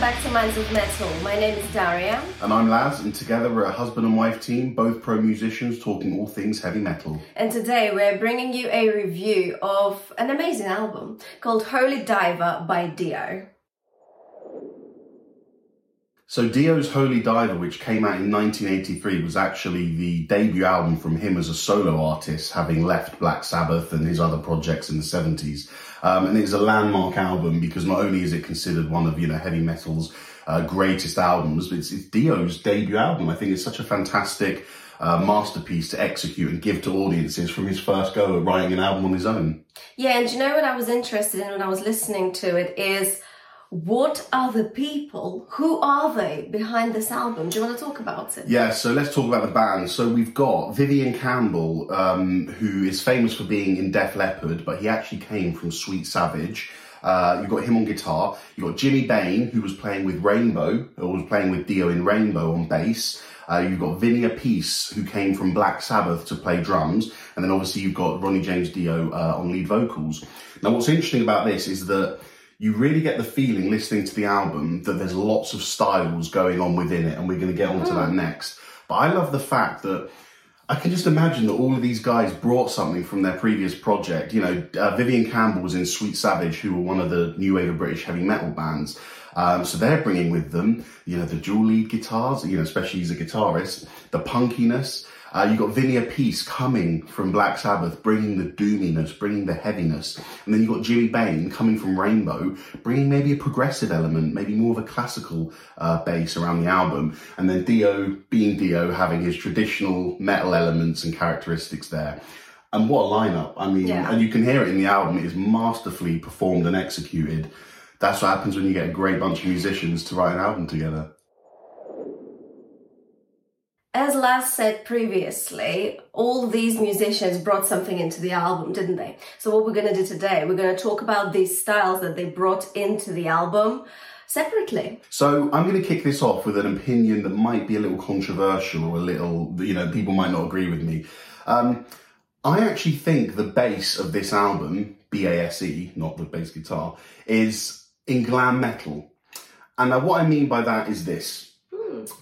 back to Minds of Metal. My name is Daria. And I'm Laz, and together we're a husband and wife team, both pro musicians talking all things heavy metal. And today we're bringing you a review of an amazing album called Holy Diver by Dio. So Dio's Holy Diver, which came out in 1983, was actually the debut album from him as a solo artist, having left Black Sabbath and his other projects in the 70s. Um, and it's a landmark album because not only is it considered one of, you know, heavy metal's uh, greatest albums, but it's, it's, Dio's debut album. I think it's such a fantastic uh, masterpiece to execute and give to audiences from his first go at writing an album on his own. Yeah, and you know what I was interested in when I was listening to it is what are the people? Who are they behind this album? Do you want to talk about it? Yeah, so let's talk about the band. So we've got Vivian Campbell, um, who is famous for being in Def Leppard, but he actually came from Sweet Savage. Uh, you've got him on guitar. You've got Jimmy Bain, who was playing with Rainbow, or was playing with Dio in Rainbow on bass. Uh, you've got Vinny Appice, who came from Black Sabbath to play drums. And then obviously you've got Ronnie James Dio uh, on lead vocals. Now, what's interesting about this is that you really get the feeling listening to the album that there's lots of styles going on within it, and we're going to get onto that mm. next. But I love the fact that I can just imagine that all of these guys brought something from their previous project. You know, uh, Vivian Campbell was in Sweet Savage, who were one of the new wave of British heavy metal bands. Um, so they're bringing with them, you know, the dual lead guitars, you know, especially as a guitarist, the punkiness, uh, you got Vinny Appice coming from Black Sabbath, bringing the doominess, bringing the heaviness. And then you got Jimmy Bain coming from Rainbow, bringing maybe a progressive element, maybe more of a classical uh, bass around the album. And then Dio, being Dio, having his traditional metal elements and characteristics there. And what a lineup. I mean, yeah. and you can hear it in the album, it is masterfully performed and executed. That's what happens when you get a great bunch of musicians to write an album together. As Laz said previously, all these musicians brought something into the album, didn't they? So what we're going to do today, we're going to talk about these styles that they brought into the album separately. So I'm going to kick this off with an opinion that might be a little controversial or a little, you know, people might not agree with me. Um, I actually think the bass of this album, B-A-S-E, not the bass guitar, is in glam metal. And what I mean by that is this.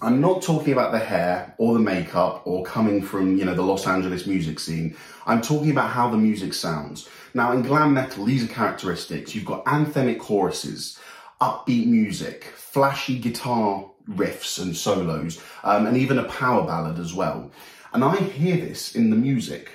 I'm not talking about the hair or the makeup or coming from, you know, the Los Angeles music scene. I'm talking about how the music sounds. Now, in glam metal, these are characteristics. You've got anthemic choruses, upbeat music, flashy guitar riffs and solos, um, and even a power ballad as well. And I hear this in the music.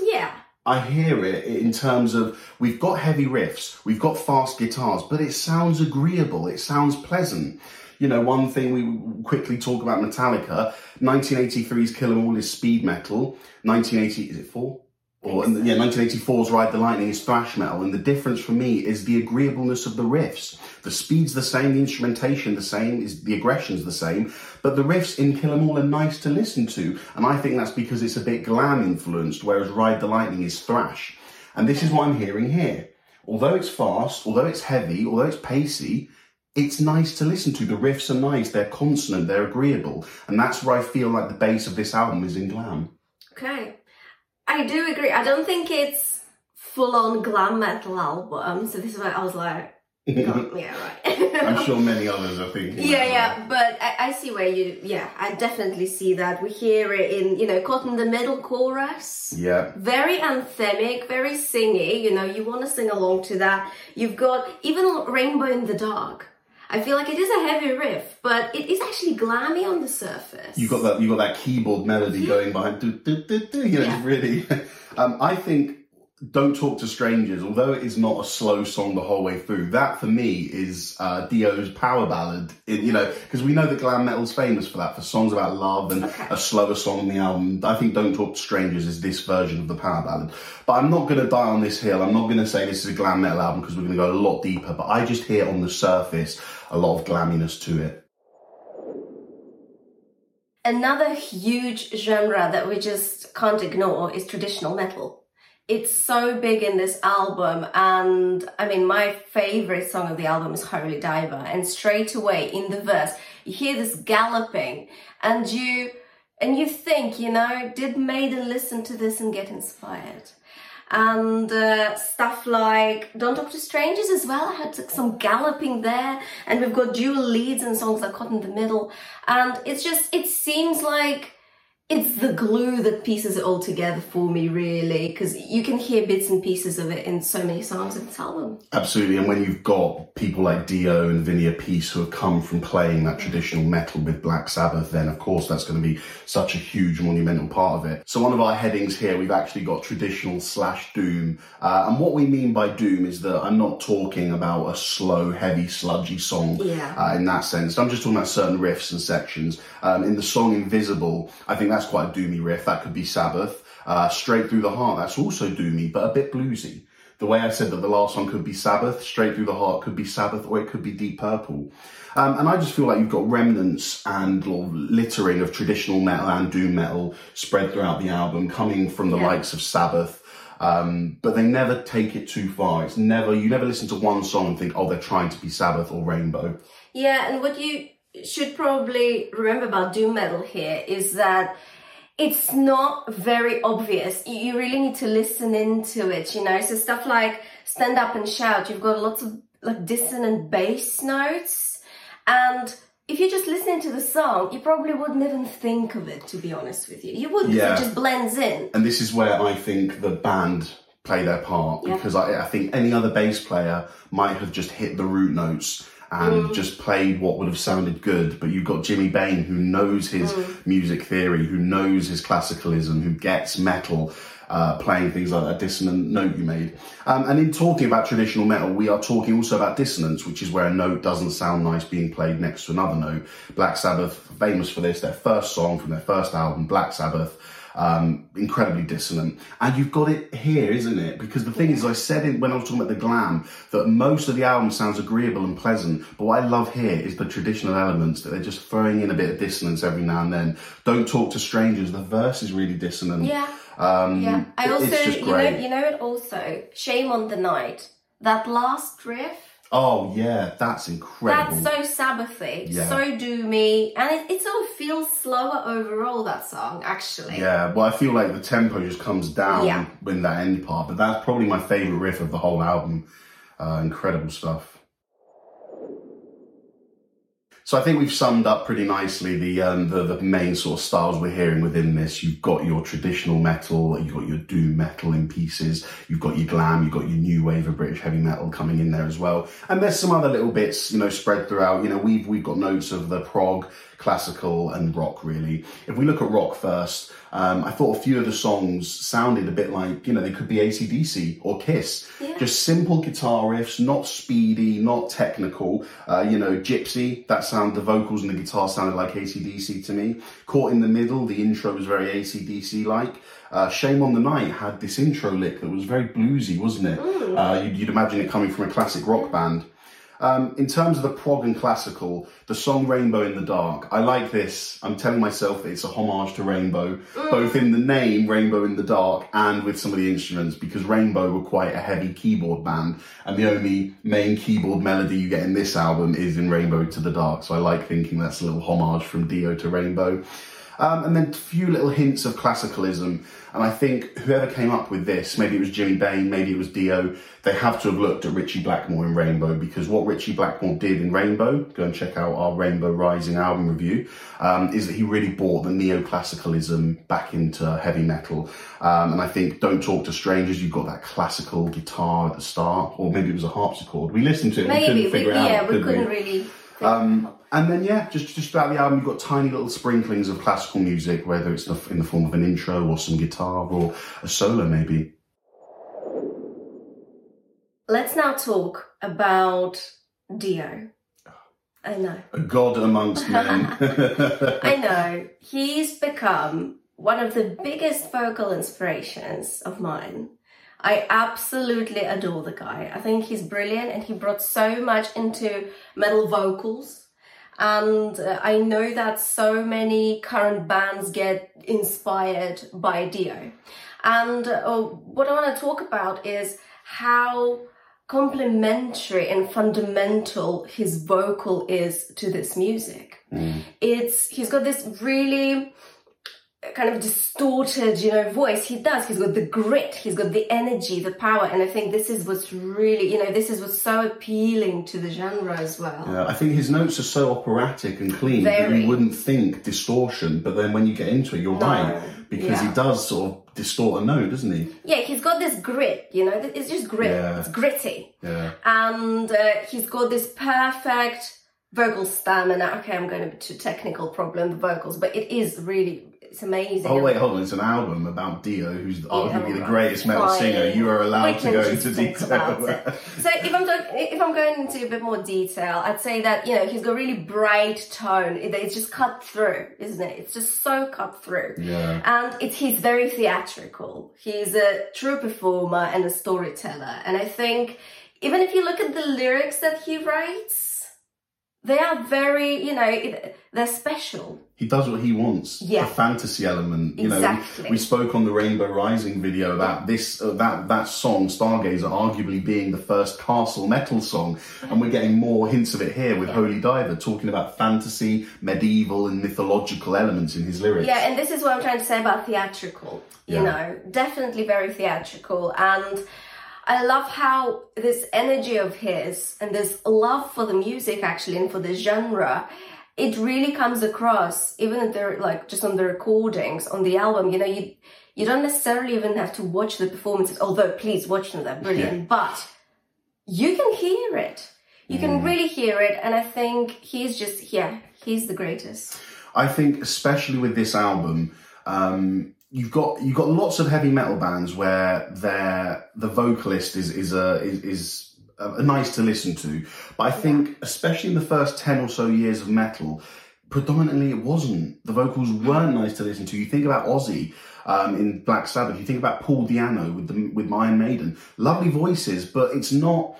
Yeah. I hear it in terms of we've got heavy riffs, we've got fast guitars, but it sounds agreeable, it sounds pleasant. You know, one thing we quickly talk about Metallica, 1983's Kill 'Em All is speed metal. 1980, is it four? Or, yeah, 1984's Ride the Lightning is thrash metal, and the difference for me is the agreeableness of the riffs. The speed's the same, the instrumentation the same, is the aggression's the same, but the riffs in Kill 'Em All are nice to listen to, and I think that's because it's a bit glam influenced, whereas Ride the Lightning is thrash. And this is what I'm hearing here. Although it's fast, although it's heavy, although it's pacey, it's nice to listen to. The riffs are nice, they're consonant, they're agreeable. And that's where I feel like the base of this album is in glam. Okay. I do agree. I don't think it's full on glam metal album. So this is why I was like, oh, yeah, right. I'm sure many others are thinking. Yeah, yeah, but I, I, see where you. Yeah, I definitely see that. We hear it in, you know, caught in the middle chorus. Yeah. Very anthemic, very singy. You know, you want to sing along to that. You've got even Rainbow in the Dark I feel like it is a heavy riff, but it is actually glammy on the surface. You got that. You got that keyboard melody going behind. Do, do, do, do, you know, yeah. really. Um, I think don't Talk to Strangers, although it is not a slow song the whole way through, that for me is uh, Dio's power ballad. In, you know, because we know that glam metal's famous for that, for songs about love and okay. a slower song on the album. I think Don't Talk to Strangers is this version of the power ballad. But I'm not going to die on this hill. I'm not going to say this is a glam metal album because we're going to go a lot deeper. But I just hear on the surface a lot of glamminess to it. Another huge genre that we just can't ignore is traditional metal it's so big in this album and i mean my favorite song of the album is holy diver and straight away in the verse you hear this galloping and you and you think you know did maiden listen to this and get inspired and uh, stuff like Don't Talk to Strangers as well. I had some galloping there, and we've got dual leads and songs like Caught in the Middle, and it's just it seems like it's the glue that pieces it all together for me, really, because you can hear bits and pieces of it in so many songs in this album. Absolutely, and when you've got people like Dio and Vinny Appice who have come from playing that traditional metal with Black Sabbath, then of course that's going to be such a huge monumental part of it. So one of our headings here, we've actually got traditional slash doom, uh, and what we mean by doom is that I'm not talking about a slow, heavy, sludgy song Yeah. uh, in that sense. I'm just talking about certain riffs and sections. Um, in the song Invisible, I think that's quite a doomy riff. That could be Sabbath. Uh, Straight Through the Heart, that's also doomy, but a bit bluesy. The way I said that the last one could be Sabbath, Straight Through the Heart could be Sabbath, or it could be Deep Purple. Um, and I just feel like you've got remnants and littering of traditional metal and doom metal spread throughout the album, coming from the Yeah. likes of Sabbath. Um, but they never take it too far. It's never, you never listen to one song and think, oh, they're trying to be Sabbath or Rainbow. Yeah, and would you should probably remember about doom metal here is that it's not very obvious. You really need to listen into it, you know. So stuff like stand up and shout, you've got lots of like dissonant bass notes, and if you just listen to the song, you probably wouldn't even think of it. To be honest with you, you wouldn't. Yeah. It just blends in. And this is where I think the band play their part Yeah. because I, I think any other bass player might have just hit the root notes and Mm. just played what would have sounded good. But you've got Jimmy Bain who knows his Mm. music theory, who knows his classicalism, who gets metal. Uh, playing things like that dissonant note you made. Um, and in talking about traditional metal, we are talking also about dissonance, which is where a note doesn't sound nice being played next to another note. Black Sabbath, famous for this, their first song from their first album, Black Sabbath, um, incredibly dissonant. And you've got it here, isn't it? Because the thing is, I said it when I was talking about the glam, that most of the album sounds agreeable and pleasant. But what I love here is the traditional elements that they're just throwing in a bit of dissonance every now and then. Don't talk to strangers. The verse is really dissonant. Yeah. Um, Yeah, I also, you know, you know it also. Shame on the night. That last riff. Oh yeah, that's incredible. That's so Sabbathy, Yeah. so doomy, and it, it sort of feels slower overall. That song, actually. Yeah, well, I feel like the tempo just comes down Yeah. in that end part, but that's probably my favourite riff of the whole album. Uh, incredible stuff. So I think we've summed up pretty nicely the, um, the the main sort of styles we're hearing within this. You've got your traditional metal, you've got your doom metal in pieces, you've got your glam, you've got your new wave of British heavy metal coming in there as well, and there's some other little bits, you know, spread throughout. You know, we've we've got notes of the prog, classical, and rock really. If we look at rock first, um, I thought a few of the songs sounded a bit like you know they could be ACDC or Kiss, Yeah. just simple guitar riffs, not speedy, not technical. Uh, you know, Gypsy, that sound, the vocals and the guitar sounded like ACDC to me. Caught in the Middle, the intro was very ACDC like. Uh, Shame on the Night had this intro lick that was very bluesy, wasn't it? Uh, you'd, you'd imagine it coming from a classic rock band. Um, in terms of the prog and classical, the song Rainbow in the Dark, I like this. I'm telling myself that it's a homage to Rainbow, both in the name Rainbow in the Dark and with some of the instruments, because Rainbow were quite a heavy keyboard band, and the only main keyboard melody you get in this album is in Rainbow to the Dark. So I like thinking that's a little homage from Dio to Rainbow. Um, and then a few little hints of classicalism. And I think whoever came up with this, maybe it was Jimmy Bain, maybe it was Dio, they have to have looked at Ritchie Blackmore in Rainbow because what Ritchie Blackmore did in Rainbow, go and check out our Rainbow Rising album review, um, is that he really brought the neoclassicalism back into heavy metal. Um, and I think Don't Talk to Strangers, you've got that classical guitar at the start, or maybe it was a harpsichord. We listened to it and Maybe, couldn't we, figure it out. yeah, we could couldn't really. Um, and then yeah, just just throughout the album, you've got tiny little sprinklings of classical music, whether it's in the form of an intro or some guitar or a solo, maybe. Let's now talk about Dio. I know. A god amongst men. I know. He's become one of the biggest vocal inspirations of mine. I absolutely adore the guy. I think he's brilliant and he brought so much into metal vocals. And uh, I know that so many current bands get inspired by Dio. And uh, what I want to talk about is how complementary and fundamental his vocal is to this music. It's he's got this really kind of distorted, you know, voice. He does. He's got the grit. He's got the energy, the power. And I think this is what's really, you know, this is what's so appealing to the genre as well. Yeah, I think his notes are so operatic and clean that you wouldn't think distortion, but then when you get into it, you're No. right because Yeah. he does sort of distort a note, doesn't he? Yeah, he's got this grit, you know, it's just grit. Yeah. It's gritty. Yeah. and uh, he's got this perfect vocal stamina. Okay, I'm going to too technical problem the vocals, but it is really it's amazing. Oh wait, hold on. It's an album about Dio, who's arguably the greatest metal Fine. singer. You are allowed to go into detail. So if I'm talk- if I'm going into a bit more detail, I'd say that you know he's got really bright tone. It- It's just cut through, isn't it? It's just so cut through. yeah. And it's he's very theatrical. He's a true performer and a storyteller. And I think even if you look at the lyrics that he writes, they are very, you know, they're special. He does what he wants. Yeah. The fantasy element. You know, Exactly. we, we spoke on the Rainbow Rising video about this, uh, that that song, Stargazer, arguably being the first castle metal song, and we're getting more hints of it here with Holy Diver, talking about fantasy, medieval, and mythological elements in his lyrics. Yeah, and this is what I'm trying to say about theatrical. You Yeah. know, definitely very theatrical. And I love how this energy of his and this love for the music actually and for the genre, it really comes across even if they're like just on the recordings, on the album, you know, you you don't necessarily even have to watch the performances, although please watch them, they're brilliant. But you can hear it. You can really hear it, and I think he's just yeah, he's the greatest. I think, especially with this album, um, you've got you've got lots of heavy metal bands where their the vocalist is is a is, is a, nice to listen to, but I think, especially in the first ten or so years of metal, predominantly it wasn't. The vocals weren't nice to listen to. You think about Ozzy. Um, in Black Sabbath, you think about Paul Di'Anno with the with Iron Maiden, lovely voices, but it's not.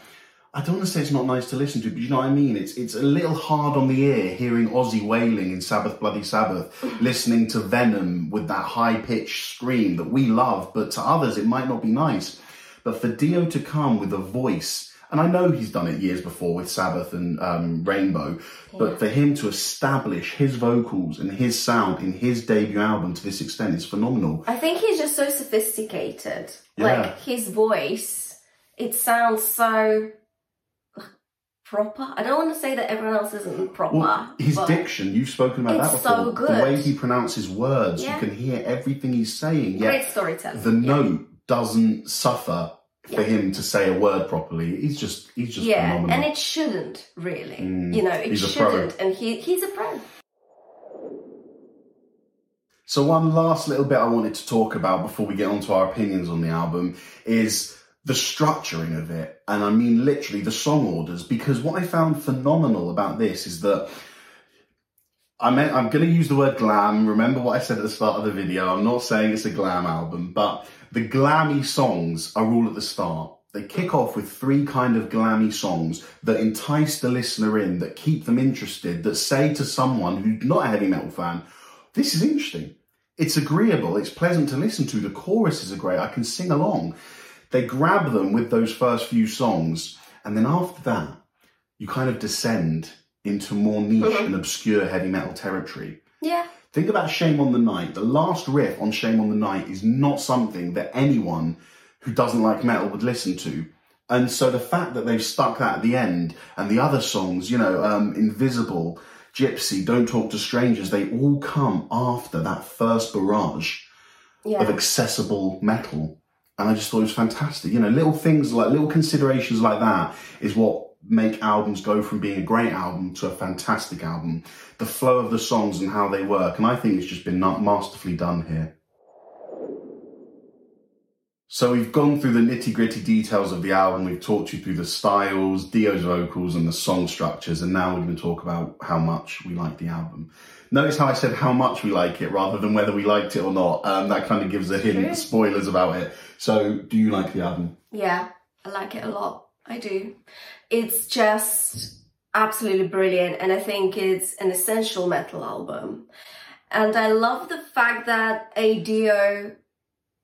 I don't want to say it's not nice to listen to, but you know what I mean. It's it's a little hard on the ear hearing Ozzy wailing in Sabbath Bloody Sabbath, listening to Venom with that high pitched scream that we love, but to others it might not be nice. But for Dio to come with a voice, and I know he's done it years before with Sabbath and um, Rainbow, but for him to establish his vocals and his sound in his debut album to this extent is phenomenal. I think he's just so sophisticated. Yeah. Like his voice, it sounds so proper. I don't want to say that everyone else isn't uh, proper. Well, his diction, you've spoken about that before. so good. The way he pronounces words, Yeah. you can hear everything he's saying. Great storytelling. the yeah. note doesn't suffer for him to say a word properly. He's just he's just Yeah, phenomenal. and it shouldn't really. Mm, you know, it he's a shouldn't. And he he's a pro. So one last little bit I wanted to talk about before we get onto our opinions on the album is the structuring of it. And I mean literally the song orders, because what I found phenomenal about this is that I meant, I'm going to use the word glam. Remember what I said at the start of the video. I'm not saying it's a glam album, but the glammy songs are all at the start. They kick off with three kind of glammy songs that entice the listener in, that keep them interested, that say to someone who's not a heavy metal fan, this is interesting. It's agreeable. It's pleasant to listen to. The choruses are great. I can sing along. They grab them with those first few songs. And then after that, you kind of descend into more niche and obscure heavy metal territory. Yeah. Think about Shame on the Night. The last riff on Shame on the Night is not something that anyone who doesn't like metal would listen to. And so the fact that they've stuck that at the end and the other songs, you know, um, Invisible, Gypsy, Don't Talk to Strangers, they all come after that first barrage Yeah. of accessible metal. And I just thought it was fantastic. You know, little things like little considerations like that is what make albums go from being a great album to a fantastic album. The flow of the songs and how they work. And I think it's just been masterfully done here. So we've gone through the nitty gritty details of the album. We've talked you through the styles, Dio's vocals, and the song structures. And now we're going to talk about how much we like the album. Notice how I said how much we like it rather than whether we liked it or not. Um, that kind of gives a hint, True. spoilers about it. So, do you like the album? Yeah, I like it a lot. I do. It's just absolutely brilliant, and I think it's an essential metal album. And I love the fact that Dio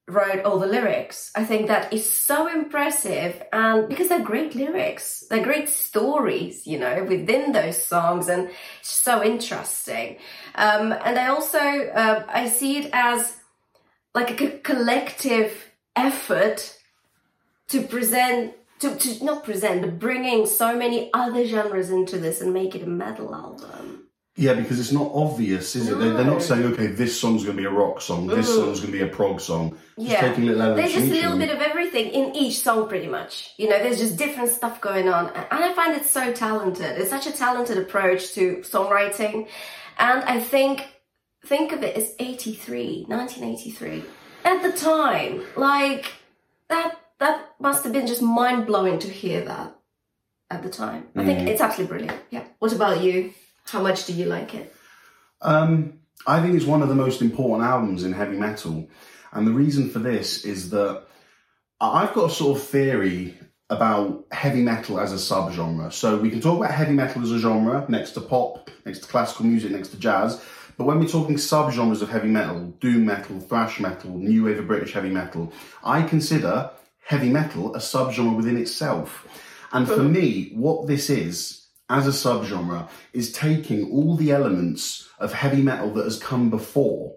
wrote all the lyrics. I think that is so impressive and because they're great lyrics, they're great stories, you know, within those songs and so interesting. Um, and I also, uh, I see it as like a collective effort to present to, to not present but bringing so many other genres into this and make it a metal album yeah, because it's not obvious, is it? They're, they're not saying, okay, this song's going to be a rock song, this Mm. song's going to be a prog song. Just yeah. taking little there's just a little bit of everything in each song pretty much. You know there's just different stuff going on and i find it so talented. It's such a talented approach to songwriting. And i think think of it as 83 1983 at the time like that that must have been just mind-blowing to hear that at the time. I think Mhm. it's absolutely brilliant. Yeah. What about you how much do you like it Um, I think it's one of the most important albums in heavy metal. And the reason for this is that I've got a sort of theory about heavy metal as a subgenre. So we can talk about heavy metal as a genre next to pop, next to classical music, next to jazz. But when we're talking subgenres of heavy metal, doom metal, thrash metal, new wave of British heavy metal, I consider heavy metal a subgenre within itself. And for me, what this is as a subgenre is taking all the elements of heavy metal that has come before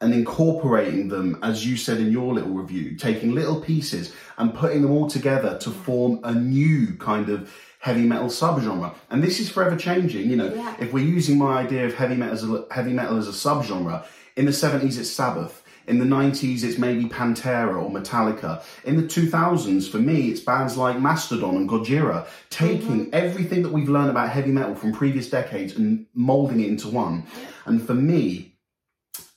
and incorporating them, as you said in your little review, taking little pieces and putting them all together to form a new kind of heavy metal subgenre. And this is forever changing. You know, Yeah. if we're using my idea of heavy metal as a, heavy metal as a subgenre, in the seventies it's Sabbath. In the 90s, it's maybe Pantera or Metallica. In the 2000s, for me, it's bands like Mastodon and Gojira, taking mm-hmm. everything that we've learned about heavy metal from previous decades and molding it into one. And for me,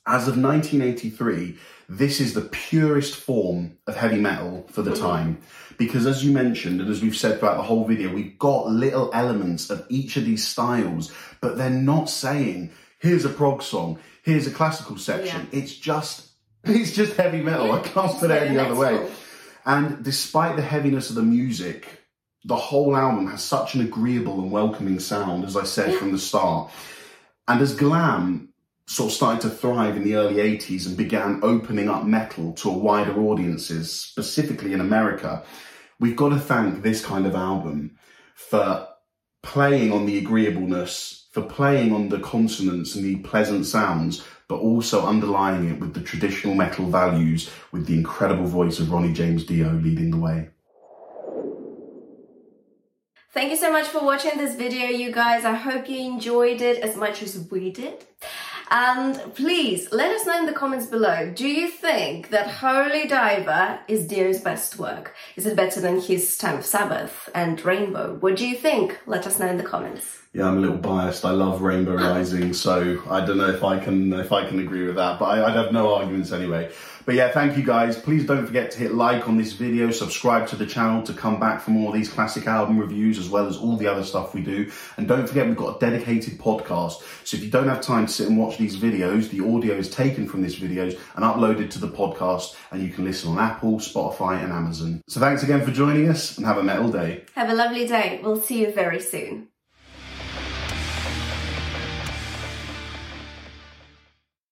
as of 1983, this is the purest form of heavy metal for the mm-hmm. time. Because as you mentioned, and as we've said throughout the whole video, we've got little elements of each of these styles, but they're not saying, here's a prog song, here's a classical section. It's just, it's just heavy metal. I can't put it any other way. And despite the heaviness of the music, the whole album has such an agreeable and welcoming sound, as I said from the start. And as glam sort of started to thrive in the early 80s and began opening up metal to wider audiences, specifically in America, we've got to thank this kind of album for playing on the agreeableness, for playing on the consonants and the pleasant sounds, but also underlying it with the traditional metal values with the incredible voice of Ronnie James Dio leading the way. Thank you so much for watching this video, you guys. I hope you enjoyed it as much as we did. And please let us know in the comments below. Do you think that Holy Diver is Dio's best work? Is it better than his Time of Sabbath and Rainbow? What do you think? Let us know in the comments. Yeah, I'm a little biased. I love Rainbow Rising, so I don't know if I can if I can agree with that, but I, I'd have no arguments anyway. But yeah, thank you guys. Please don't forget to hit like on this video, subscribe to the channel to come back for more of these classic album reviews as well as all the other stuff we do. And don't forget we've got a dedicated podcast. So if you don't have time to sit and watch these videos, the audio is taken from these videos and uploaded to the podcast and you can listen on Apple, Spotify and Amazon. So thanks again for joining us and have a metal day. Have a lovely day. We'll see you very soon.